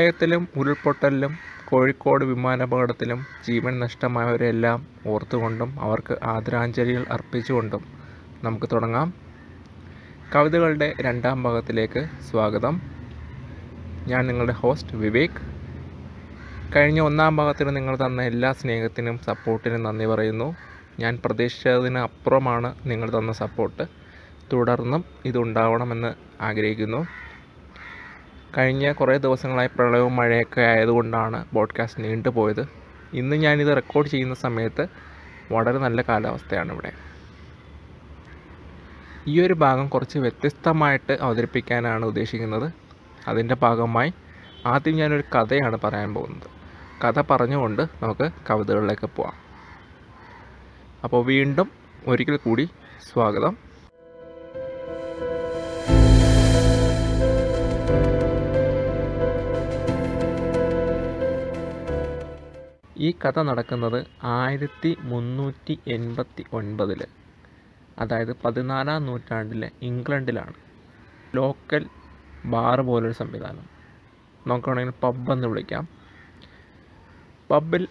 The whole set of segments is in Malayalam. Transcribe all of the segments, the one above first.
പ്രളയത്തിലും ഉരുൾപൊട്ടലിലും കോഴിക്കോട് വിമാനാപകടത്തിലും ജീവൻ നഷ്ടമായവരെല്ലാം ഓർത്തുകൊണ്ടും അവർക്ക് ആദരാഞ്ജലികൾ അർപ്പിച്ചുകൊണ്ടും നമുക്ക് തുടങ്ങാം. കവിതകളുടെ രണ്ടാം ഭാഗത്തിലേക്ക് സ്വാഗതം. ഞാൻ നിങ്ങളുടെ ഹോസ്റ്റ് വിവേക്. കഴിഞ്ഞ ഒന്നാം ഭാഗത്തിന് നിങ്ങൾ തന്ന എല്ലാ സ്നേഹത്തിനും സപ്പോർട്ടിനും നന്ദി പറയുന്നു. ഞാൻ പ്രതീക്ഷിച്ചതിന് അപ്പുറമാണ് നിങ്ങൾ തന്ന സപ്പോർട്ട്. തുടർന്നും ഇതുണ്ടാവണമെന്ന് ആഗ്രഹിക്കുന്നു. കഴിഞ്ഞ കുറേ ദിവസങ്ങളായി പ്രളയവും മഴയൊക്കെ ആയതുകൊണ്ടാണ് ബോഡ്കാസ്റ്റ് നീണ്ടുപോയത് ഇന്ന് ഞാനിത് റെക്കോർഡ് ചെയ്യുന്ന സമയത്ത് വളരെ നല്ല കാലാവസ്ഥയാണ് ഇവിടെ. ഈ ഒരു ഭാഗം കുറച്ച് വ്യത്യസ്തമായിട്ട് അവതരിപ്പിക്കാനാണ് ഉദ്ദേശിക്കുന്നത്. അതിന്റെ ഭാഗമായി ആദ്യം ഞാനൊരു കഥയാണ് പറയാൻ പോകുന്നത്. കഥ പറഞ്ഞുകൊണ്ട് നമുക്ക് കവിതകളിലേക്ക് പോവാം. അപ്പോൾ വീണ്ടും ഒരിക്കൽ കൂടി സ്വാഗതം. ഈ കഥ നടക്കുന്നത് ആയിരത്തി മുന്നൂറ്റി എൺപത്തി ഒൻപതിൽ അതായത് പതിനാലാം നൂറ്റാണ്ടിലെ ഇംഗ്ലണ്ടിലാണ്. ലോക്കൽ ബാർ പോലൊരു സംവിധാനം. നോക്കുകയാണെങ്കിൽ പബ് എന്ന് വിളിക്കാം. പബ്ബിൽ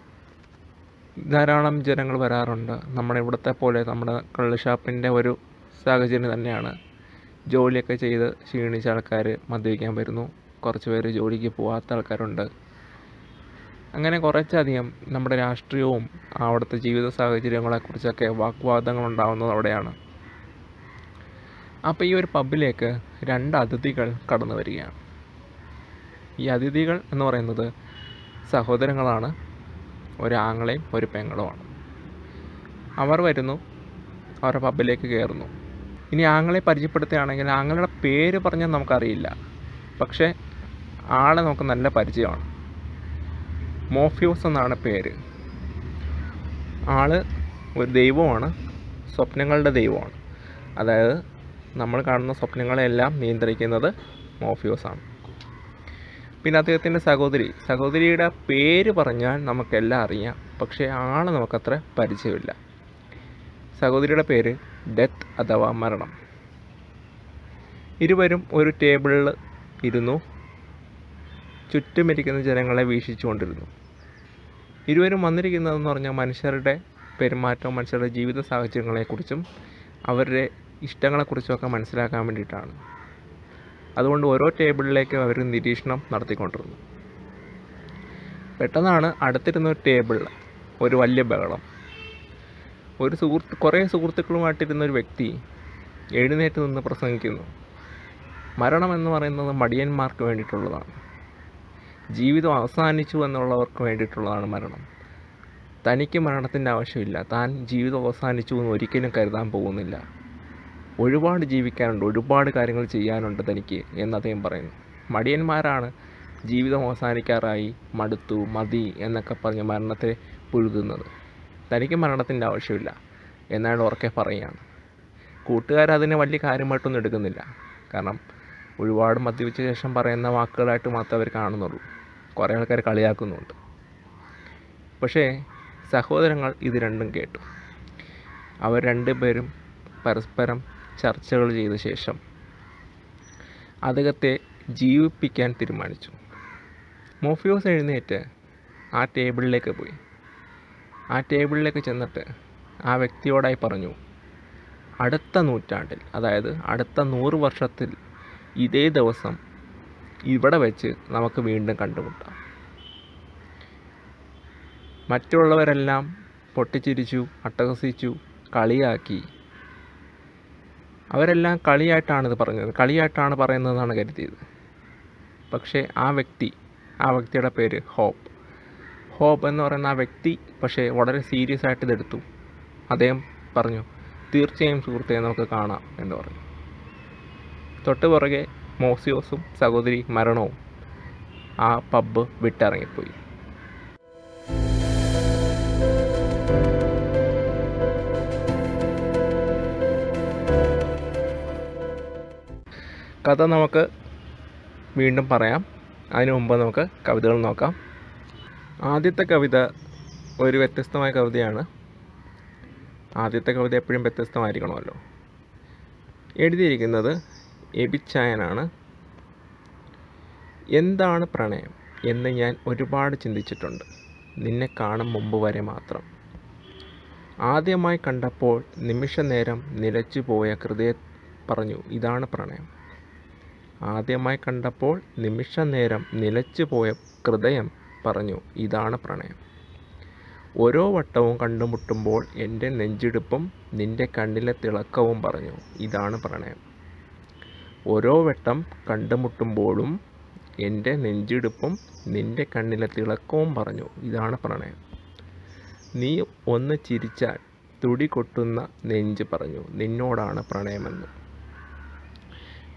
ധാരാളം ജനങ്ങൾ വരാറുണ്ട്. നമ്മുടെ ഇവിടുത്തെ പോലെ നമ്മുടെ കള്ള് ഷാപ്പിന്റെ ഒരു സാഹചര്യം തന്നെയാണ്. ജോലിയൊക്കെ ചെയ്ത് ക്ഷീണിച്ച ആൾക്കാർ മദ്യപിക്കാൻ വരുന്നു. കുറച്ച് പേര് ജോലിക്ക് പോകാത്ത ആൾക്കാരുണ്ട്. അങ്ങനെ കുറച്ചധികം നമ്മുടെ രാഷ്ട്രീയവും അവിടുത്തെ ജീവിത സാഹചര്യങ്ങളെക്കുറിച്ചൊക്കെ വാഗ്വാദങ്ങൾ ഉണ്ടാകുന്നത് അവിടെയാണ്. അപ്പോൾ ഈ ഒരു പബ്ബിലേക്ക് രണ്ട് അതിഥികൾ കടന്നു വരികയാണ്. ഈ അതിഥികൾ എന്ന് പറയുന്നത് സഹോദരങ്ങളാണ് ഒരാങ്ങളെയും ഒരു പെങ്ങളുമാണ്. അവർ വരുന്നു അവരുടെ പബ്ബിലേക്ക് കയറുന്നു. ഇനി ആങ്ങളെ പരിചയപ്പെടുത്തുകയാണെങ്കിൽ ആങ്ങളുടെ പേര് പറഞ്ഞാൽ നമുക്കറിയില്ല. പക്ഷേ ആളെ നമുക്ക് നല്ല പരിചയമാണ്. മോഫ്യൂസ് എന്നാണ് പേര്. ആൾ ഒരു ദൈവമാണ് സ്വപ്നങ്ങളുടെ ദൈവമാണ്. അതായത് നമ്മൾ കാണുന്ന സ്വപ്നങ്ങളെല്ലാം നിയന്ത്രിക്കുന്നത് മോഫ്യൂസ് ആണ് പിന്നെ അദ്ദേഹത്തിന്റെ സഹോദരി. സഹോദരിയുടെ പേര് പറഞ്ഞാൽ നമുക്കെല്ലാം അറിയാം പക്ഷേ ആൾ നമുക്കത്ര പരിചയമില്ല. സഹോദരിയുടെ പേര് ഡെത്ത് അഥവാ മരണം. ഇരുവരും ഒരു ടേബിളിൽ ഇരുന്നു ചുറ്റുമിരിക്കുന്ന ജനങ്ങളെ വീക്ഷിച്ചുകൊണ്ടിരുന്നു. ഇരുവരും വന്നിരിക്കുന്നതെന്ന് പറഞ്ഞാൽ മനുഷ്യരുടെ പെരുമാറ്റവും മനുഷ്യരുടെ ജീവിത സാഹചര്യങ്ങളെക്കുറിച്ചും അവരുടെ ഇഷ്ടങ്ങളെക്കുറിച്ചുമൊക്കെ മനസ്സിലാക്കാൻ വേണ്ടിയിട്ടാണ്. അതുകൊണ്ട് ഓരോ ടേബിളിലേക്കും അവർ നിരീക്ഷണം നടത്തിക്കൊണ്ടിരുന്നു. പെട്ടെന്നാണ് അടുത്തിരുന്ന ഒരു ടേബിളിൽ ഒരു വലിയ ബഹളം. ഒരു സുഹൃത്ത് കുറേ സുഹൃത്തുക്കളുമായിട്ടിരുന്ന ഒരു വ്യക്തി എഴുന്നേറ്റ് നിന്ന് പ്രസംഗിക്കുന്നു. മരണം എന്ന് പറയുന്നത് മടിയന്മാർക്ക് വേണ്ടിയിട്ടുള്ളതാണ്. ജീവിതം അവസാനിച്ചു എന്നുള്ളവർക്ക് വേണ്ടിയിട്ടുള്ളതാണ് മരണം. തനിക്ക് മരണത്തിന്റെ ആവശ്യമില്ല. താൻ ജീവിതം അവസാനിച്ചു എന്ന് ഒരിക്കലും കരുതാൻ പോകുന്നില്ല. ഒരുപാട് ജീവിക്കാനുണ്ട് ഒരുപാട് കാര്യങ്ങൾ ചെയ്യാനുണ്ട് തനിക്ക് എന്ന് അദ്ദേഹം പറയുന്നു. മടിയന്മാരാണ് ജീവിതം അവസാനിക്കാറായി മടുത്തു മതി എന്നൊക്കെ പറഞ്ഞ് മരണത്തെ പുഴുതുന്നത്. തനിക്ക് മരണത്തിന്റെ ആവശ്യമില്ല എന്നാണ് ഉറക്കെ പറയുകയാണ്. കൂട്ടുകാർ അതിനെ വലിയ കാര്യമായിട്ടൊന്നും എടുക്കുന്നില്ല. കാരണം ഒരുപാട് മദ്യപിച്ച ശേഷം പറയുന്ന വാക്കുകളായിട്ട് മാത്രമേ അവർ കാണുന്നുള്ളൂ. കുറേ ആൾക്കാർ കളിയാക്കുന്നുണ്ട്. പക്ഷേ സഹോദരങ്ങൾ ഇത് രണ്ടും കേട്ടു. അവർ രണ്ടുപേരും പരസ്പരം ചർച്ചകൾ ചെയ്ത ശേഷം അദ്ദേഹത്തെ ജീവിപ്പിക്കാൻ തീരുമാനിച്ചു. മോഫിയോസ് എഴുന്നേറ്റ് ആ ടേബിളിലേക്ക് പോയി. ആ ടേബിളിലേക്ക് ചെന്നിട്ട് ആ വ്യക്തിയോടായി പറഞ്ഞു അടുത്ത നൂറ്റാണ്ടിൽ അതായത് അടുത്ത നൂറ് വർഷത്തിൽ ഇതേ ദിവസം ഇവിടെ വെച്ച് നമുക്ക് വീണ്ടും കണ്ടുമുട്ടാം. മറ്റുള്ളവരെല്ലാം പൊട്ടിച്ചിരിച്ചു അട്ടഹസിച്ചു കളിയാക്കി. അവരെല്ലാം കളിയായിട്ടാണ് ഇത് പറഞ്ഞത്. കളിയായിട്ടാണ് പറയുന്നതെന്നാണ് കരുതിയത്. പക്ഷേ ആ വ്യക്തി ആ വ്യക്തിയുടെ പേര് ഹോപ്പ്. ഹോപ്പ് എന്ന് പറയുന്ന ആ വ്യക്തി പക്ഷേ വളരെ സീരിയസ് ആയിട്ട് ഇതെടുത്തു അദ്ദേഹം പറഞ്ഞു തീർച്ചയായും സുഹൃത്തെ നമുക്ക് കാണാം എന്ന് പറഞ്ഞു. തൊട്ട് പുറകെ മോസിയോസും സഹോദരി മരണവും ആ പബ്ബ് വിട്ടിറങ്ങിപ്പോയി. കഥ നമുക്ക് വീണ്ടും പറയാം. അതിനു മുമ്പ് നമുക്ക് കവിതകൾ നോക്കാം. ആദ്യത്തെ കവിത ഒരു വ്യത്യസ്തമായ കവിതയാണ്. ആദ്യത്തെ കവിത എപ്പോഴും വ്യത്യസ്തമായിരിക്കണമല്ലോ. എഴുതിയിരിക്കുന്നത് എബിച്ചായനാണ് എന്താണ് പ്രണയം എന്ന് ഞാൻ ഒരുപാട് ചിന്തിച്ചിട്ടുണ്ട്. നിന്നെ കാണും മുമ്പ് വരെ മാത്രം. ആദ്യമായി കണ്ടപ്പോൾ നിമിഷനേരം നിലച്ചുപോയ ഹൃദയ പറഞ്ഞു ഇതാണ് പ്രണയം. ആദ്യമായി കണ്ടപ്പോൾ നിമിഷനേരം നിലച്ചുപോയ ഹൃദയം പറഞ്ഞു ഇതാണ് പ്രണയം. ഓരോ വട്ടവും കണ്ടുമുട്ടുമ്പോൾ എന്റെ നെഞ്ചിടുപ്പും നിന്റെ കണ്ണിലെ തിളക്കവും പറഞ്ഞു ഇതാണ് പ്രണയം. ഓരോ വട്ടം കണ്ടുമുട്ടുമ്പോഴും എന്റെ നെഞ്ചിടുപ്പും നിന്റെ കണ്ണിലെ തിളക്കവും പറഞ്ഞു. ഇതാണ് പ്രണയം. നീ ഒന്ന് ചിരിച്ചാൽ തുടി കൊട്ടുന്ന നെഞ്ച് പറഞ്ഞു. നിന്നോടാണ് പ്രണയമെന്ന്.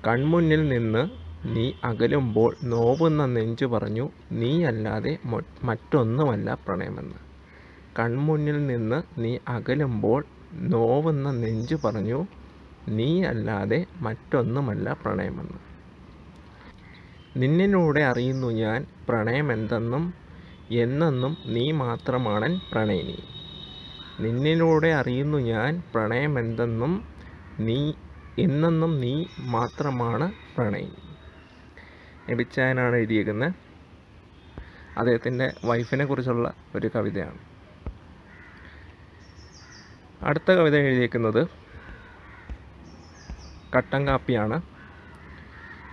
കൺമുന്നിൽ നിന്ന് നീ അകലുമ്പോൾ നോവുന്ന നെഞ്ച് പറഞ്ഞു നീയല്ലാതെ മറ്റൊന്നുമല്ല പ്രണയമെന്ന്. കൺമുന്നിൽ നിന്ന് നീ അകലുമ്പോൾ നോവുന്ന നെഞ്ച് പറഞ്ഞു നീ അല്ലാതെ മറ്റൊന്നുമല്ല പ്രണയമെന്ന്. നിന്നിലൂടെ അറിയുന്നു ഞാൻ പ്രണയമെന്തെന്നും എന്നെന്നും നീ മാത്രമാണൻ പ്രണയിനി. നിന്നിലൂടെ അറിയുന്നു ഞാൻ പ്രണയമെന്തെന്നും നീ എന്നെന്നും നീ മാത്രമാണ് പ്രണയിനി. എബിച്ചായനാണ് എഴുതിയേക്കുന്നത്. അദ്ദേഹത്തിന്റെ വൈഫിനെ കുറിച്ചുള്ള ഒരു കവിതയാണ്. അടുത്ത കവിത എഴുതിയേക്കുന്നത് കട്ടൻ കാപ്പിയാണ്.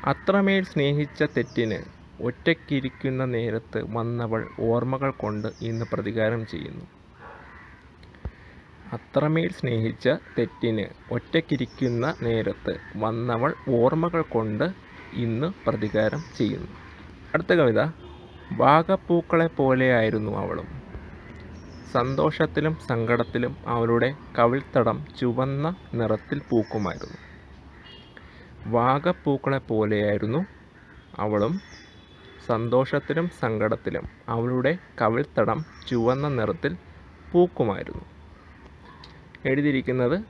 അത്രമേൽ സ്നേഹിച്ച തെറ്റിന് ഒറ്റയ്ക്കിരിക്കുന്ന നേരത്ത് വന്നവൾ ഓർമ്മകൾ കൊണ്ട് ഇന്ന് പ്രതികാരം ചെയ്യുന്നു. അത്രമേൽ സ്നേഹിച്ച തെറ്റിന് ഒറ്റയ്ക്കിരിക്കുന്ന നേരത്ത് വന്നവൾ ഓർമ്മകൾ കൊണ്ട് ഇന്ന് പ്രതികാരം ചെയ്യുന്നു. അടുത്ത കവിത. വാഗപ്പൂക്കളെ പോലെയായിരുന്നു അവളും. സന്തോഷത്തിലും സങ്കടത്തിലും അവളുടെ കവിൾത്തടം ചുവന്ന നിറത്തിൽ പൂക്കുമായിരുന്നു. വാഗപ്പൂക്കളെ പോലെയായിരുന്നു അവളും. സന്തോഷത്തിലും സങ്കടത്തിലും അവളുടെ കവിൾത്തടം ചുവന്ന നിറത്തിൽ പൂക്കുമായിരുന്നു. എഴുതിയിരിക്കുന്നത്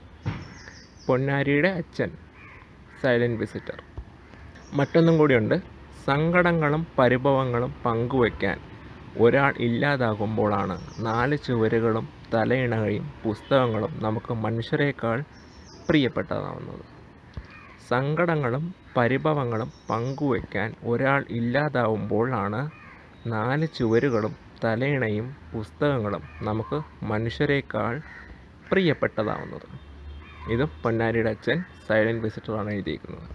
പൊന്നാരിയുടെ അച്ഛൻ സൈലന്റ് വിസിറ്റർ. മറ്റൊന്നും കൂടിയുണ്ട്. സങ്കടങ്ങളും പരിഭവങ്ങളും പങ്കുവയ്ക്കാൻ ഒരാൾ ഇല്ലാതാകുമ്പോഴാണ് നാല് ചുവരുകളും തലയിണകയും പുസ്തകങ്ങളും നമുക്ക് മനുഷ്യരെക്കാൾ പ്രിയപ്പെട്ടതാവുന്നത്. സങ്കടങ്ങളും പരിഭവങ്ങളും പങ്കുവയ്ക്കാൻ ഒരാൾ ഇല്ലാതാവുമ്പോഴാണ് നാല് ചുവരുകളും തലയിണയും പുസ്തകങ്ങളും നമുക്ക് മനുഷ്യരെക്കാൾ പ്രിയപ്പെട്ടതാവുന്നത്. ഇതും പൊന്നാരിയുടെ അച്ഛൻ സൈലന്റ് വിസിറ്ററാണ് എഴുതിയിരിക്കുന്നത്.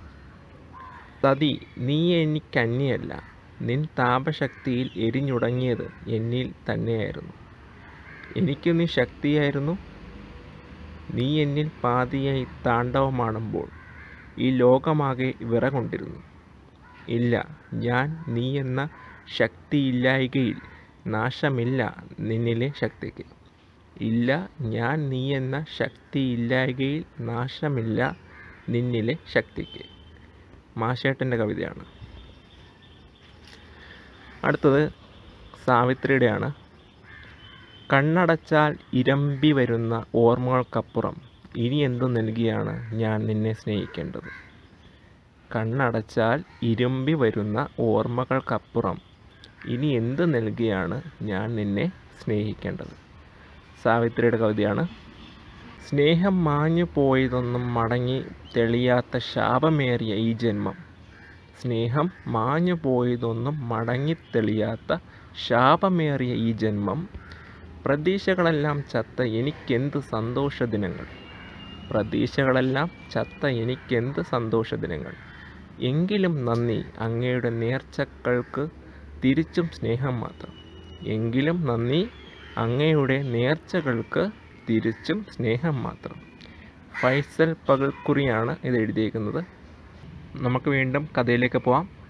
സതി നീ എനിക്കന്യല്ല നിൻ താപശക്തിയിൽ എരിഞ്ഞുടങ്ങിയത് എന്നിൽ തന്നെയായിരുന്നു. എനിക്ക് നീ ശക്തിയായിരുന്നു. നീ എന്നിൽ പാതിയായി താണ്ഡവമാടുമ്പോൾ ഈ ലോകമാകെ വിറകൊണ്ടിരുന്നു. ഇല്ല ഞാൻ നീ എന്ന ശക്തിയില്ലായികയിൽ നാശമില്ല നിന്നിലെ ശക്തിക്ക്. ഇല്ല ഞാൻ നീ എന്ന ശക്തിയില്ലായികയിൽ നാശമില്ല നിന്നിലെ ശക്തിക്ക്. മാഷേട്ടന്റെ കവിതയാണ്. അടുത്തത് സാവിത്രിയുടെയാണ്. കണ്ണടച്ചാൽ ഇരമ്പി വരുന്ന ഓർമ്മകൾക്കപ്പുറം ഇനി എന്തു നൽകിയാണ് ഞാൻ നിന്നെ സ്നേഹിക്കേണ്ടത്? കണ്ണടച്ചാൽ ഇരുമ്പി വരുന്ന ഓർമ്മകൾക്കപ്പുറം. ഇനി എന്ത് നൽകിയാണ് ഞാൻ നിന്നെ സ്നേഹിക്കേണ്ടത്? സാവിത്രിയുടെ കവിതയാണ് സ്നേഹം മാഞ്ഞു പോയതൊന്നും മടങ്ങി തെളിയാത്ത ശാപമേറിയ ഈ ജന്മം. സ്നേഹം മാഞ്ഞു പോയതൊന്നും മടങ്ങി തെളിയാത്ത ശാപമേറിയ ഈ ജന്മം. പ്രതീക്ഷകളെല്ലാം ചത്ത എനിക്കെന്ത് സന്തോഷ ദിനങ്ങൾ പ്രതീക്ഷകളെല്ലാം ചത്ത എനിക്കെന്ത് സന്തോഷ ദിനങ്ങൾ എങ്കിലും നന്ദി അങ്ങയുടെ നേർച്ചകൾക്ക് തിരിച്ചും സ്നേഹം മാത്രം. എങ്കിലും നന്ദി അങ്ങയുടെ നേർച്ചകൾക്ക് തിരിച്ചും സ്നേഹം മാത്രം. ഫൈസൽ പകൽക്കുറിയാണ് ഇത് എഴുതിയേക്കുന്നത്. നമുക്ക് വീണ്ടും കഥയിലേക്ക് പോവാം.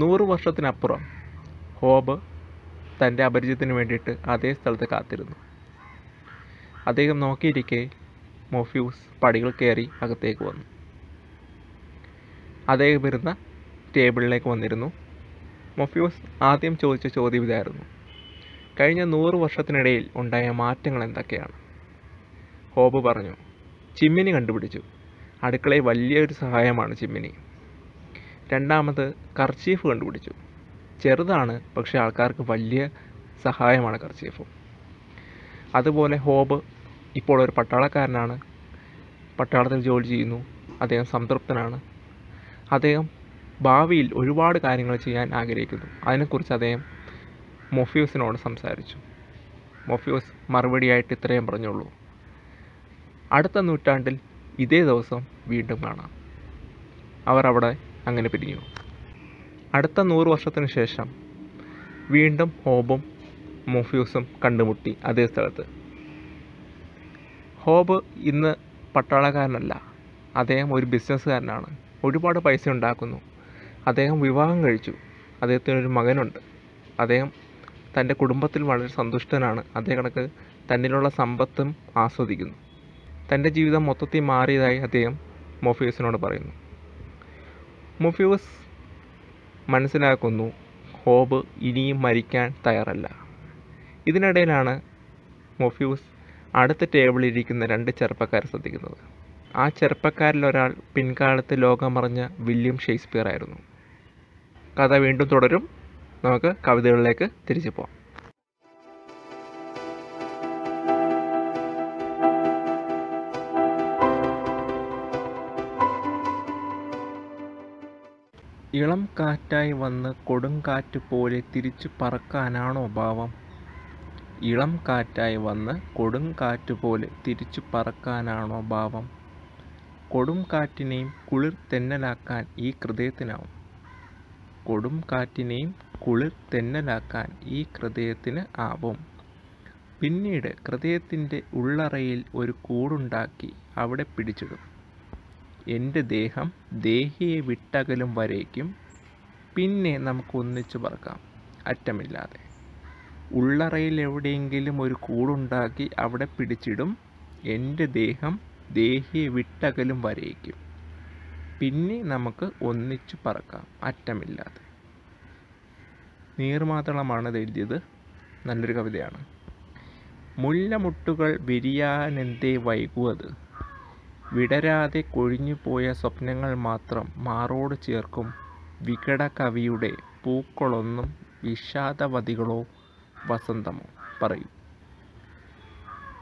നൂറ് വർഷത്തിനപ്പുറം ഹോബ് തന്റെ അപരിചിതത്തിന് വേണ്ടിയിട്ട് അതേ സ്ഥലത്ത് കാത്തിരുന്നു. അദ്ദേഹം നോക്കിയിരിക്കെ മൊഫ്യൂസ് പടികൾ കയറി അകത്തേക്ക് വന്നു. അദ്ദേഹം ഇരുന്ന ടേബിളിലേക്ക് വന്നിരുന്നു. മൊഫ്യൂസ് ആദ്യം ചോദിച്ച ചോദ്യം ഇതായിരുന്നു. കഴിഞ്ഞ നൂറ് വർഷത്തിനിടയിൽ ഉണ്ടായ മാറ്റങ്ങൾ എന്തൊക്കെയാണ്? ഹോബ് പറഞ്ഞു ചിമ്മിനി കണ്ടുപിടിച്ചു. അടുക്കളയിൽ വലിയൊരു സഹായമാണ് ചിമ്മിനി. രണ്ടാമത് കർച്ചീഫ് കണ്ടുപിടിച്ചു. ചെറുതാണ് പക്ഷെ ആൾക്കാർക്ക് വലിയ സഹായമാണ് കർച്ചീഫ്. അതുപോലെ ഹോബ് ഇപ്പോൾ ഒരു പട്ടാളക്കാരനാണ്. പട്ടാളത്തിൽ ജോലി ചെയ്യുന്നു. അദ്ദേഹം സംതൃപ്തനാണ്. അദ്ദേഹം ഭാവിയിൽ ഒരുപാട് കാര്യങ്ങൾ ചെയ്യാൻ ആഗ്രഹിക്കുന്നു. അതിനെക്കുറിച്ച് അദ്ദേഹം മൊഫ്യൂസിനോട് സംസാരിച്ചു. മൊഫ്യൂസ് മറുപടിയായിട്ട് ഇത്രയും പറഞ്ഞുള്ളൂ. അടുത്ത നൂറ്റാണ്ടിൽ ഇതേ ദിവസം വീണ്ടും കാണാം. അവർ അവിടെ അങ്ങനെ പിരിഞ്ഞു. അടുത്ത നൂറ് വർഷത്തിന് ശേഷം വീണ്ടും ഹോബും മൊഫ്യൂസും കണ്ടുമുട്ടി അതേ സ്ഥലത്ത്. ഹോബ് ഇന്ന് പട്ടാളക്കാരനല്ല അദ്ദേഹം ഒരു ബിസിനസ്സുകാരനാണ്. ഒരുപാട് പൈസ ഉണ്ടാക്കുന്നു. അദ്ദേഹം വിവാഹം കഴിച്ചു. അദ്ദേഹത്തിനൊരു മകനുണ്ട്. അദ്ദേഹം തന്റെ കുടുംബത്തിൽ വളരെ സന്തുഷ്ടനാണ്. അതേ കണക്ക് തന്നിലുള്ള സമ്പത്തും ആസ്വദിക്കുന്നു. തന്റെ ജീവിതം മൊത്തത്തിൽ മാറിയതായി അദ്ദേഹം മൊഫ്യൂസിനോട് പറയുന്നു. മൊഫ്യൂസ് മനസ്സിലാക്കുന്നു ഹോബ് ഇനിയും മരിക്കാൻ തയ്യാറല്ല. ഇതിനിടയിലാണ് മൊഫ്യൂസ് അടുത്ത ടേബിളിലിരിക്കുന്ന രണ്ട് ചെറുപ്പക്കാരെ ശ്രദ്ധിക്കുന്നത്. ആ ചെറുപ്പക്കാരിലൊരാൾ പിൻകാലത്ത് ലോകമറിഞ്ഞ വില്യം ഷേക്സ്പിയർ ആയിരുന്നു കഥ വീണ്ടും തുടരും. നമുക്ക് കവിതകളിലേക്ക് തിരിച്ചു പോകാം ഇളം കാറ്റായി വന്ന് കൊടുങ്കാറ്റ് പോലെ തിരിച്ചു പറക്കാനാണോ ഭാവം? ഇളം കാറ്റായി വന്ന് കൊടുങ്കാറ്റ് പോലെ തിരിച്ചു പറക്കാനാണോ ഭാവം? കൊടും കാറ്റിനെയും കുളിർ തെന്നലാക്കാൻ ഈ ഹൃദയത്തിനാവും. കൊടും കാറ്റിനെയും കുളിർ തെന്നലാക്കാൻ ഈ ഹൃദയത്തിന് ആവും. പിന്നീട് ഹൃദയത്തിന്റെ ഉള്ളറയിൽ ഒരു കൂടുണ്ടാക്കി അവിടെ പിടിച്ചിടും. എന്റെ ദേഹം ദേഹിയെ വിട്ടകലും വരേക്കും. പിന്നെ നമുക്ക് ഒന്നിച്ചു പറക്കാം. അറ്റമില്ലാതെ. ഉള്ളറയിൽ എവിടെയെങ്കിലും ഒരു കൂടുണ്ടാക്കി അവിടെ പിടിച്ചിടും. എന്റെ ദേഹം ദേഹിയെ വിട്ടകലും വരേക്കും. പിന്നെ നമുക്ക് ഒന്നിച്ചു പറക്കാം. അറ്റമില്ലാതെ. നീർമാതളമാണ് എഴുതിയത്. നല്ലൊരു കവിതയാണ്. മുല്ലമുട്ടുകൾ വിരിയാനെന്തേ വൈകുവത് വിടരാതെ കൊഴിഞ്ഞുപോയ സ്വപ്നങ്ങൾ മാത്രം മാറോട് ചേർക്കും. വികട കവിയുടെ പൂക്കളൊന്നും വിഷാദവതികളോ വസന്തമോ പറയും.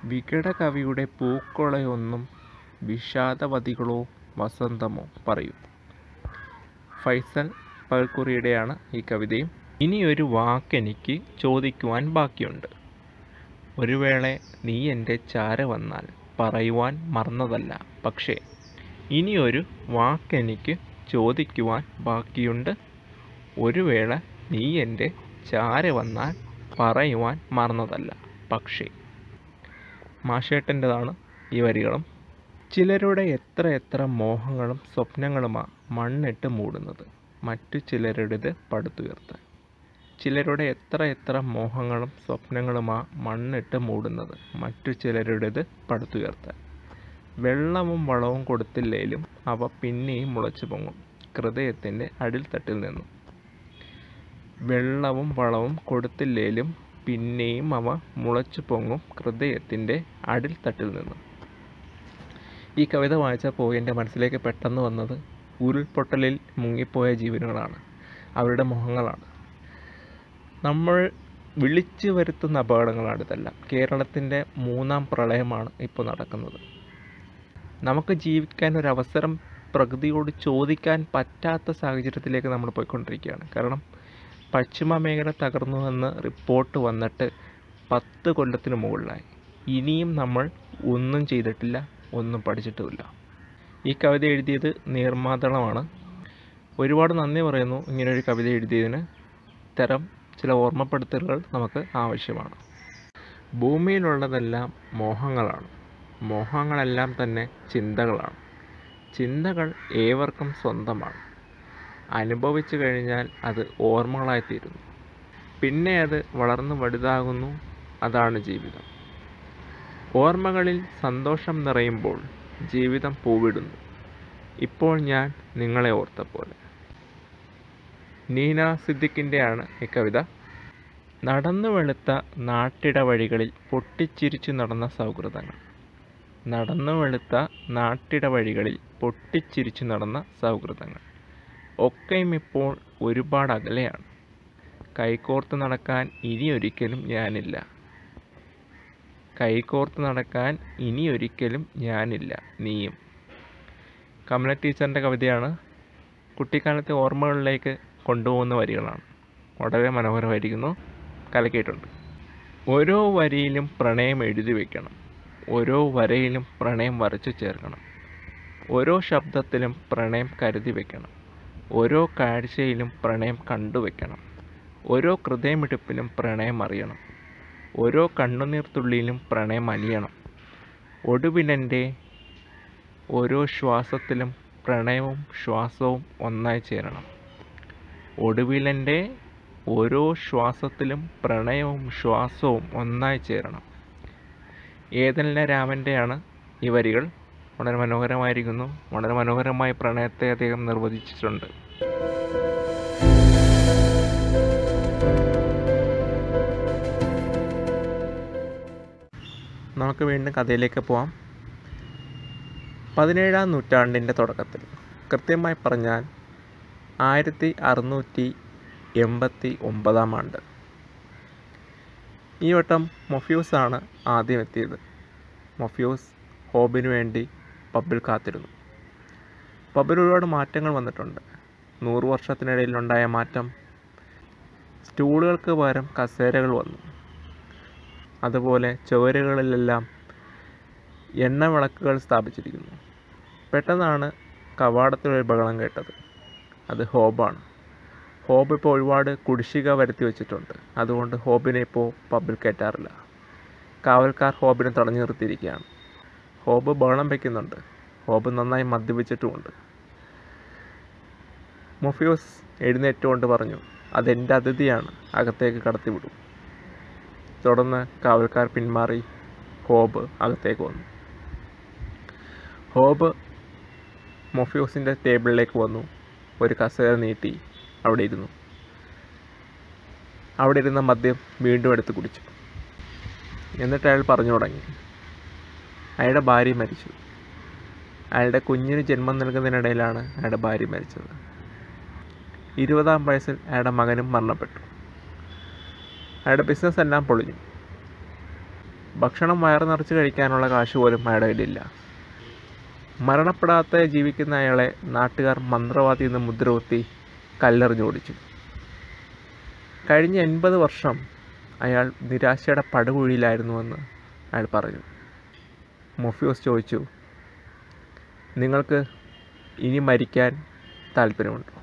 വികട കവിയുടെ പൂക്കളെയൊന്നും വിഷാദവതികളോ വസന്തമോ പറയും. ഫൈസൽ പകൽക്കുറിയുടെയാണ് ഈ കവിതയും. ഇനിയൊരു വാക്കെനിക്ക് ചോദിക്കുവാൻ ബാക്കിയുണ്ട്. ഒരു വേള നീ എന്റെ ചാര വന്നാൽ പറയുവാൻ മറന്നതല്ല. പക്ഷേ ഇനിയൊരു വാക്കെനിക്ക് ചോദിക്കുവാൻ ബാക്കിയുണ്ട്. ഒരു വേള നീ എന്റെ ചാര വന്നാൽ പറയുവാൻ മറന്നതല്ല. പക്ഷേ മാഷേട്ടന്റെതാണ് ഈ വരികളും. ചിലരുടെ എത്ര എത്ര മോഹങ്ങളും സ്വപ്നങ്ങളുമാണ് മണ്ണിട്ട് മൂടുന്നത്. മറ്റു ചിലരുടേത് പടുത്തുയർത്താൻ. ചിലരുടെ എത്ര എത്ര മോഹങ്ങളും സ്വപ്നങ്ങളുമാ മണ്ണിട്ട് മൂടുന്നത്. മറ്റു ചിലരുടേത് പടുത്തുയർത്താൻ. വെള്ളവും വളവും കൊടുത്തില്ലേലും അവ പിന്നെയും മുളച്ചു പൊങ്ങും. ഹൃദയത്തിന്റെ അടിൽത്തട്ടിൽ നിന്നും. വെള്ളവും വളവും കൊടുത്തില്ലേലും പിന്നെയും അവ മുളച്ചു പൊങ്ങും ഹൃദയത്തിന്റെ അടിൽത്തട്ടിൽ നിന്നും. ഈ കവിത വായിച്ചപ്പോൾ എന്റെ മനസ്സിലേക്ക് പെട്ടെന്ന് വന്നത് ഉരുൾപൊട്ടലിൽ മുങ്ങിപ്പോയ ജീവനുകളാണ്. അവരുടെ മുഖങ്ങളാണ് നമ്മൾ വിളിച്ചു വരുത്തുന്ന അപകടങ്ങളാണ് ഇതെല്ലാം. കേരളത്തിന്റെ മൂന്നാം പ്രളയമാണ് ഇപ്പോൾ നടക്കുന്നത്. നമുക്ക് ജീവിക്കാൻ ഒരു അവസരം പ്രകൃതിയോട് ചോദിക്കാൻ പറ്റാത്ത സാഹചര്യത്തിലേക്ക് നമ്മൾ പോയിക്കൊണ്ടിരിക്കുകയാണ്. കാരണം പശ്ചിമ മേഖല തകർന്നു എന്ന് റിപ്പോർട്ട് വന്നിട്ട് പത്ത് കൊല്ലത്തിന് മുകളിലായി. ഇനിയും നമ്മൾ ഒന്നും ചെയ്തിട്ടില്ല ഒന്നും പഠിച്ചിട്ടുമില്ല. ഈ കവിത എഴുതിയത് നീർമാതളമാണ്. ഒരുപാട് നന്ദി പറയുന്നു ഇങ്ങനൊരു കവിത എഴുതിയതിന്. ഇത്തരം ചില ഓർമ്മപ്പെടുത്തലുകൾ നമുക്ക് ആവശ്യമാണ്. ഭൂമിയിലുള്ളതെല്ലാം മോഹങ്ങളാണ്. മോഹങ്ങളെല്ലാം തന്നെ ചിന്തകളാണ്. ചിന്തകൾ ഏവർക്കും സ്വന്തമാണ്. അനുഭവിച്ചു കഴിഞ്ഞാൽ അത് ഓർമ്മകളായിത്തീരുന്നു. പിന്നെ അത് വളർന്നു വലുതാകുന്നു. അതാണ് ജീവിതം. ഓർമ്മകളിൽ സന്തോഷം നിറയുമ്പോൾ ജീവിതം പൂവിടുന്നു. ഇപ്പോൾ ഞാൻ നിങ്ങളെ ഓർത്ത പോലെ നീന സിദ്ദിഖിന്റെയാണ് ഈ കവിത. നടന്നു വെളുത്ത നാട്ടിട വഴികളിൽ പൊട്ടിച്ചിരിച്ചു നടന്ന സൗഹൃദങ്ങൾ. നടന്നു വെളുത്ത നാട്ടിട വഴികളിൽ പൊട്ടിച്ചിരിച്ചു നടന്ന സൗഹൃദങ്ങൾ. ഒക്കെയും ഇപ്പോൾ ഒരുപാട് അകലെയാണ്. കൈകോർത്ത് നടക്കാൻ ഇനി ഒരിക്കലും ഞാനില്ല. കൈകോർത്ത് നടക്കാൻ ഇനി ഒരിക്കലും ഞാനില്ല. നീയും. കമല ടീച്ചറിന്റെ കവിതയാണ്. കുട്ടിക്കാലത്തെ ഓർമ്മകളിലേക്ക് കൊണ്ടുപോകുന്ന വരികളാണ്. വളരെ മനോഹരമായിരിക്കുന്നു. കലക്കിയിട്ടുണ്ട്. ഓരോ വരിയിലും പ്രണയം എഴുതി വയ്ക്കണം ഓരോ വരയിലും പ്രണയം വരച്ചു ചേർക്കണം. ഓരോ ശബ്ദത്തിലും പ്രണയം കരുതി വയ്ക്കണം ഓരോ കാഴ്ചയിലും പ്രണയം കണ്ടുവെക്കണം ഓരോ ഹൃദയമിടിപ്പിലും പ്രണയം അറിയണം. ഓരോ കണ്ണുനീർത്തുള്ളിയിലും പ്രണയം അലിയണം. ഒടുവിലെന്റെ ഓരോ ശ്വാസത്തിലും പ്രണയവും ശ്വാസവും ഒന്നായി ചേരണം. ഒടുവിലെന്റെ ഓരോ ശ്വാസത്തിലും പ്രണയവും ശ്വാസവും ഒന്നായി ചേരണം. ഏതെല്ലാം രാമന്റെയാണ് ഈ വരികൾ? വളരെ മനോഹരമായിരിക്കുന്നു. വളരെ മനോഹരമായി പ്രണയത്തെ അദ്ദേഹം നിർവചിച്ചിട്ടുണ്ട്. നമുക്ക് വീണ്ടും കഥയിലേക്ക് പോവാം. പതിനേഴാം നൂറ്റാണ്ടിന്റെ തുടക്കത്തിൽ. കൃത്യമായി പറഞ്ഞാൽ ആയിരത്തി അറുന്നൂറ്റി എൺപത്തി ഒമ്പതാം ആണ്ട്. ഈ വട്ടം മൊഫ്യൂസാണ് ആദ്യം എത്തിയത് മൊഫ്യൂസ് ഹോബിന് വേണ്ടി പബ്ബിൽ കാത്തിരുന്നു. പബ്ബിൽ ഒരുപാട് മാറ്റങ്ങൾ വന്നിട്ടുണ്ട്. നൂറ് വർഷത്തിനിടയിലുണ്ടായ മാറ്റം സ്റ്റൂളുകൾക്ക് പകരം കസേരകൾ വന്നു. അതുപോലെ ചുവരുകളിലെല്ലാം എണ്ണ വിളക്കുകൾ സ്ഥാപിച്ചിരിക്കുന്നു. പെട്ടെന്നാണ് കവാടത്തിൽ ഒരു ബഹളം കേട്ടത്. അത് ഹോബാണ്. ഹോബ് ഇപ്പോൾ ഒരുപാട് കുടിശ്ശിക വരുത്തി വെച്ചിട്ടുണ്ട്. അതുകൊണ്ട് ഹോബിനെ ഇപ്പോൾ പബ്ബിൽ കയറ്റാറില്ല. കാവൽക്കാർ ഹോബിനെ തടഞ്ഞു നിർത്തിയിരിക്കുകയാണ്. ഹോബ് ബഹളം വയ്ക്കുന്നുണ്ട് ഹോബ് നന്നായി മദ്യപിച്ചിട്ടുമുണ്ട്. മൊഫിയോസ് എഴുന്നേറ്റുകൊണ്ട് പറഞ്ഞു അതെന്റെ അതിഥിയാണ്. അകത്തേക്ക് കടത്തിവിടും. തുടർന്ന് കാവൽക്കാർ പിന്മാറി ഹോബ് അകത്തേക്ക് വന്നു. ഹോബ് മൊഫ്യൂസിന്റെ ടേബിളിലേക്ക് വന്നു. ഒരു കസേര നീട്ടി അവിടെ ഇരുന്നു. അവിടെ ഇരുന്ന മദ്യം വീണ്ടും എടുത്ത് കുടിച്ചു. എന്നിട്ട് അയാൾ പറഞ്ഞു തുടങ്ങി. അയാളുടെ ഭാര്യ മരിച്ചു. അയാളുടെ കുഞ്ഞിന് ജന്മം നൽകുന്നതിനിടയിലാണ് അയാളുടെ ഭാര്യ മരിച്ചത്. ഇരുപതാം വയസ്സിൽ അയാളുടെ മകനും മരണപ്പെട്ടു. അയാളുടെ ബിസിനസ് എല്ലാം പൊളിഞ്ഞു. ഭക്ഷണം വയറ് നിറച്ച് കഴിക്കാനുള്ള കാശ് പോലും അയാളുടെ കയ്യിലില്ല. മരണപ്പെടാത്ത ജീവിക്കുന്ന അയാളെ നാട്ടുകാർ മന്ത്രവാദി എന്ന് മുദ്രകുത്തി കല്ലെറിഞ്ഞോടിച്ചു കഴിഞ്ഞ എൺപത് വർഷം അയാൾ നിരാശയുടെ പടുകുഴിയിലായിരുന്നുവെന്ന് അയാൾ പറഞ്ഞു. മൊഫിയോസ് ചോദിച്ചു നിങ്ങൾക്ക് ഇനി മരിക്കാൻ താല്പര്യമുണ്ടോ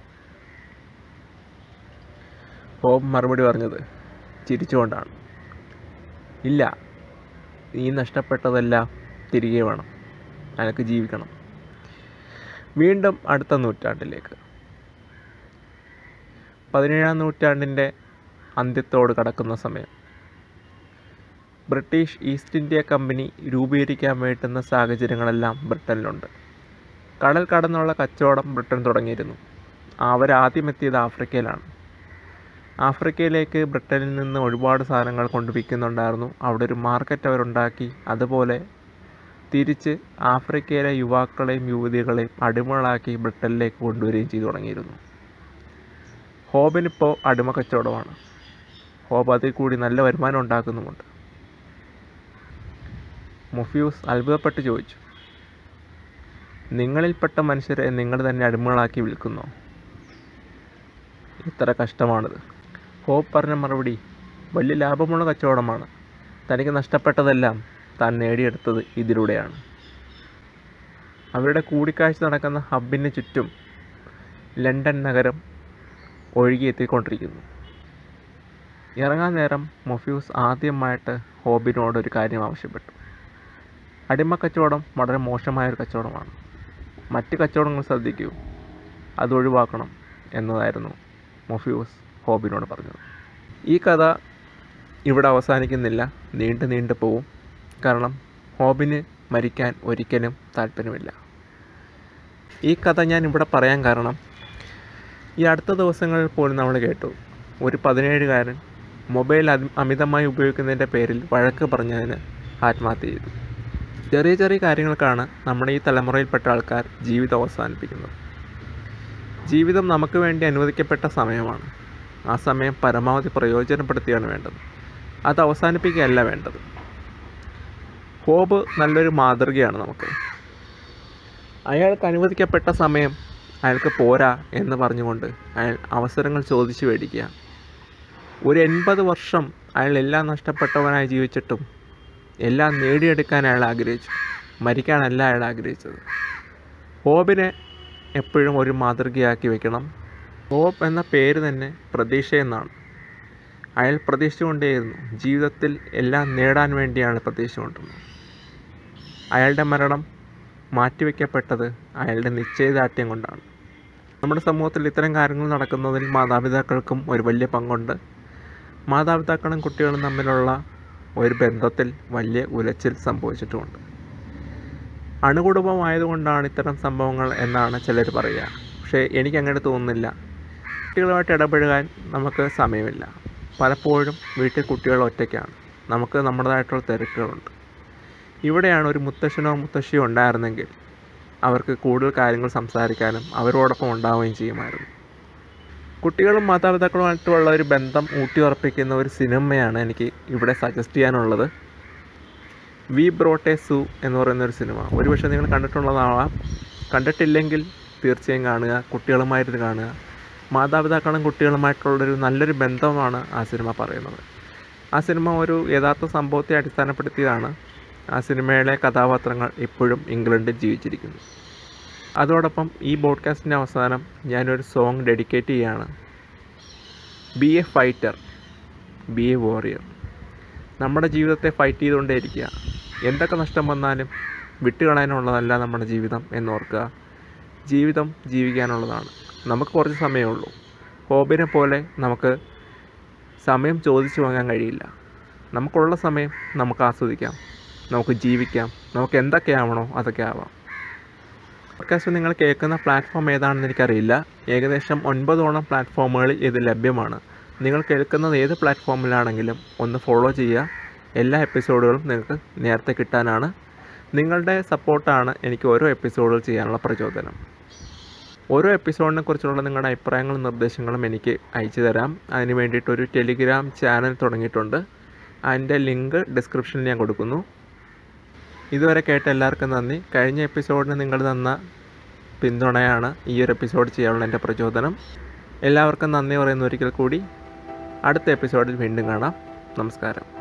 ഹോബ് മറുപടി പറഞ്ഞത് ചിരിച്ചുകൊണ്ടാണ്. ഇല്ല നീ നഷ്ടപ്പെട്ടതെല്ലാം തിരികെ വേണം. അനക്ക് ജീവിക്കണം. വീണ്ടും അടുത്ത നൂറ്റാണ്ടിലേക്ക്. പതിനേഴാം നൂറ്റാണ്ടിന്റെ അന്ത്യത്തോട് കടക്കുന്ന സമയം. ബ്രിട്ടീഷ് ഈസ്റ്റ് ഇന്ത്യ കമ്പനി രൂപീകരിക്കാൻ വേണ്ടുന്ന സാഹചര്യങ്ങളെല്ലാം ബ്രിട്ടനിലുണ്ട്. കടൽ കടന്നുള്ള കച്ചവടം ബ്രിട്ടൻ തുടങ്ങിയിരുന്നു. അവരാദ്യം എത്തിയത് ആഫ്രിക്കയിലാണ്. ആഫ്രിക്കയിലേക്ക് ബ്രിട്ടനിൽ നിന്ന് ഒരുപാട് സാധനങ്ങൾ കൊണ്ടുപിക്കുന്നുണ്ടായിരുന്നു അവിടെ ഒരു മാർക്കറ്റ് അവരുണ്ടാക്കി അതുപോലെ തിരിച്ച് ആഫ്രിക്കയിലെ യുവാക്കളെയും യുവതികളെയും അടിമകളാക്കി ബ്രിട്ടനിലേക്ക് കൊണ്ടുവരികയും ചെയ്തു തുടങ്ങിയിരുന്നു. ഹോബിനിപ്പോൾ അടിമ കച്ചവടമാണ്. ഹോബ് അതിൽ കൂടി നല്ല വരുമാനം ഉണ്ടാക്കുന്നുമുണ്ട്. മുഫ്യൂസ് അത്ഭുതപ്പെട്ട് ചോദിച്ചു നിങ്ങളിൽപ്പെട്ട മനുഷ്യരെ നിങ്ങൾ തന്നെ അടിമകളാക്കി വിൽക്കുന്നോ? ഇത്ര കഷ്ടമാണിത്. ഹോബ് പറഞ്ഞ മറുപടി വലിയ ലാഭമുള്ള കച്ചവടമാണ്. തനിക്ക് നഷ്ടപ്പെട്ടതെല്ലാം താൻ നേടിയെടുത്തത് ഇതിലൂടെയാണ്. അവരുടെ കൂടിക്കാഴ്ച നടക്കുന്ന ഹബിന് ചുറ്റും ലണ്ടൻ നഗരം ഒഴുകിയെത്തിക്കൊണ്ടിരിക്കുന്നു. ഇറങ്ങാൻ നേരം മൊഫ്യൂസ് ആദ്യമായിട്ട് ഹോബിനോട് ഒരു കാര്യം ആവശ്യപ്പെട്ടു. അടിമ കച്ചവടം വളരെ മോശമായ ഒരു കച്ചവടമാണ്. മറ്റ് കച്ചവടങ്ങൾ ശ്രദ്ധിക്കൂ. അത് ഒഴിവാക്കണം എന്നതായിരുന്നു മൊഫ്യൂസ് ഹോബിനോട് പറഞ്ഞത്. ഈ കഥ ഇവിടെ അവസാനിക്കുന്നില്ല. നീണ്ടു നീണ്ടു പോവും കാരണം ഹോബിന് മരിക്കാൻ ഒരിക്കലും താല്പര്യമില്ല. ഈ കഥ ഞാൻ ഇവിടെ പറയാൻ കാരണം ഈ അടുത്ത ദിവസങ്ങളിൽ പോലും നമ്മൾ കേട്ടു. ഒരു പതിനേഴുകാരൻ മൊബൈൽ അമിതമായി ഉപയോഗിക്കുന്നതിന്റെ പേരിൽ വഴക്ക് പറഞ്ഞതിന് ആത്മഹത്യ ചെയ്തു. ചെറിയ ചെറിയ കാര്യങ്ങൾക്കാണ് നമ്മുടെ ഈ തലമുറയിൽപ്പെട്ട ആൾക്കാർ ജീവിതം അവസാനിപ്പിക്കുന്നത്. ജീവിതം നമുക്ക് വേണ്ടി അനുവദിക്കപ്പെട്ട സമയമാണ്. ആ സമയം പരമാവധി പ്രയോജനപ്പെടുത്തുകയാണ് വേണ്ടത്. അത് അവസാനിപ്പിക്കുകയല്ല വേണ്ടത്. ഹോബ് നല്ലൊരു മാതൃകയാണ് നമുക്ക്. അയാൾക്ക് അനുവദിക്കപ്പെട്ട സമയം അയാൾക്ക് പോരാ എന്ന് പറഞ്ഞുകൊണ്ട് അയാൾ അവസരങ്ങൾ ചോദിച്ചു മേടിക്കുക. ഒരു എൺപത് വർഷം അയാൾ എല്ലാം നഷ്ടപ്പെട്ടവനായി ജീവിച്ചിട്ടും എല്ലാം നേടിയെടുക്കാൻ അയാൾ ആഗ്രഹിച്ചു. മരിക്കാനല്ല അയാൾ ആഗ്രഹിച്ചത്. ഹോബിനെ എപ്പോഴും ഒരു മാതൃകയാക്കി വെക്കണം. ഹോബ് എന്ന പേര് തന്നെ പ്രതീക്ഷ എന്നാണ്. അയാൾ പ്രതീക്ഷിച്ചുകൊണ്ടേയിരുന്നു. ജീവിതത്തിൽ എല്ലാം നേടാൻ വേണ്ടിയാണ് പ്രതീക്ഷിച്ചുകൊണ്ടിരുന്നത് അയാളുടെ മരണം മാറ്റിവെക്കപ്പെട്ടത് അയാളുടെ നിശ്ചയദാർഢ്യം കൊണ്ടാണ്. നമ്മുടെ സമൂഹത്തിൽ ഇത്തരം കാര്യങ്ങൾ നടക്കുന്നതിൽ മാതാപിതാക്കൾക്കും ഒരു വലിയ പങ്കുണ്ട്. മാതാപിതാക്കളും കുട്ടികളും തമ്മിലുള്ള ഒരു ബന്ധത്തിൽ വലിയ ഉലച്ചിൽ സംഭവിച്ചിട്ടുമുണ്ട്. അണുകുടുംബമായതുകൊണ്ടാണ് ഇത്തരം സംഭവങ്ങൾ എന്നാണ് ചിലർ പറയുക. പക്ഷേ എനിക്ക് അങ്ങനെ തോന്നുന്നില്ല. കുട്ടികളുമായിട്ട് ഇടപഴകാൻ നമുക്ക് സമയമില്ല. പലപ്പോഴും വീട്ടിൽ കുട്ടികൾ ഒറ്റയ്ക്കാണ്. നമുക്ക് നമ്മുടേതായിട്ടുള്ള തിരക്കുകളുണ്ട്. ഇവിടെയാണ് ഒരു മുത്തശ്ശനോ മുത്തശ്ശിയോ ഉണ്ടായിരുന്നെങ്കിൽ അവർക്ക് കൂടുതൽ കാര്യങ്ങൾ സംസാരിക്കാനും അവരോടൊപ്പം ഉണ്ടാവുകയും ചെയ്യുമായിരുന്നു. കുട്ടികളും മാതാപിതാക്കളുമായിട്ടുള്ള ഒരു ബന്ധം ഊട്ടിയുറപ്പിക്കുന്ന ഒരു സിനിമയാണ് എനിക്ക് ഇവിടെ സജസ്റ്റ് ചെയ്യാനുള്ളത്. വി ബ്രോട്ടെ സു എന്ന് പറയുന്ന ഒരു സിനിമ. ഒരുപക്ഷെ നിങ്ങൾ കണ്ടിട്ടുള്ളതാവാം കണ്ടിട്ടില്ലെങ്കിൽ തീർച്ചയായും കാണുക. കുട്ടികളുമായിട്ട് കാണുക. മാതാപിതാക്കളും കുട്ടികളുമായിട്ടുള്ളൊരു നല്ലൊരു ബന്ധമാണ് ആ സിനിമ പറയുന്നത്. ആ സിനിമ ഒരു യഥാർത്ഥ സംഭവത്തെ അടിസ്ഥാനപ്പെടുത്തിയതാണ്. ആ സിനിമയിലെ കഥാപാത്രങ്ങൾ ഇപ്പോഴും ഇംഗ്ലണ്ടിൽ ജീവിച്ചിരിക്കുന്നു. അതോടൊപ്പം ഈ ബോഡ്കാസ്റ്റിന്റെ അവസാനം ഞാനൊരു സോങ് ഡെഡിക്കേറ്റ് ചെയ്യുകയാണ് be a fighter be a warrior നമ്മുടെ ജീവിതത്തെ ഫൈറ്റ് ചെയ്തുകൊണ്ടേയിരിക്കുക. എന്തൊക്കെ നഷ്ടം വന്നാലും വിട്ടുകളയാനുള്ളതല്ല നമ്മുടെ ജീവിതം എന്നോർക്കുക. ജീവിതം ജീവിക്കാനുള്ളതാണ്. നമുക്ക് കുറച്ച് സമയമേ ഉള്ളൂ. ഹോബിനെ പോലെ നമുക്ക് സമയം ചോദിച്ചു വാങ്ങാൻ കഴിയില്ല. നമുക്കുള്ള സമയം നമുക്ക് ആസ്വദിക്കാം. നമുക്ക് ജീവിക്കാം. നമുക്ക് എന്തൊക്കെ ആവണോ അതൊക്കെ ആവാം. പോഡ്കാസ്റ്റ് നിങ്ങൾ കേൾക്കുന്ന പ്ലാറ്റ്ഫോം ഏതാണെന്ന് എനിക്കറിയില്ല. ഏകദേശം ഒൻപതോളം പ്ലാറ്റ്ഫോമുകളിൽ ഇത് ലഭ്യമാണ്. നിങ്ങൾ കേൾക്കുന്നത് ഏത് പ്ലാറ്റ്ഫോമിലാണെങ്കിലും ഒന്ന് ഫോളോ ചെയ്യുക. എല്ലാ എപ്പിസോഡുകളും നിങ്ങൾക്ക് നേരത്തെ കിട്ടാനാണ്. നിങ്ങളുടെ സപ്പോർട്ടാണ് എനിക്ക് ഓരോ എപ്പിസോഡുകൾ ചെയ്യാനുള്ള പ്രചോദനം. ഓരോ എപ്പിസോഡിനെ കുറിച്ചുള്ള നിങ്ങളുടെ അഭിപ്രായങ്ങളും നിർദ്ദേശങ്ങളും എനിക്ക് അയച്ചു തരാം. അതിന് വേണ്ടിയിട്ടൊരു ടെലിഗ്രാം ചാനൽ തുടങ്ങിയിട്ടുണ്ട്. അതിന്റെ ലിങ്ക് ഡിസ്ക്രിപ്ഷനിൽ ഞാൻ കൊടുക്കുന്നു. ഇതുവരെ കേട്ട എല്ലാവർക്കും നന്ദി. കഴിഞ്ഞ എപ്പിസോഡിന് നിങ്ങൾ തന്ന പിന്തുണയാണ് ഈ ഒരു എപ്പിസോഡ് ചെയ്യാനുള്ള എന്റെ പ്രചോദനം. എല്ലാവർക്കും നന്ദി പറയുന്ന ഒരിക്കൽ കൂടി. അടുത്ത എപ്പിസോഡിൽ വീണ്ടും കാണാം. നമസ്കാരം.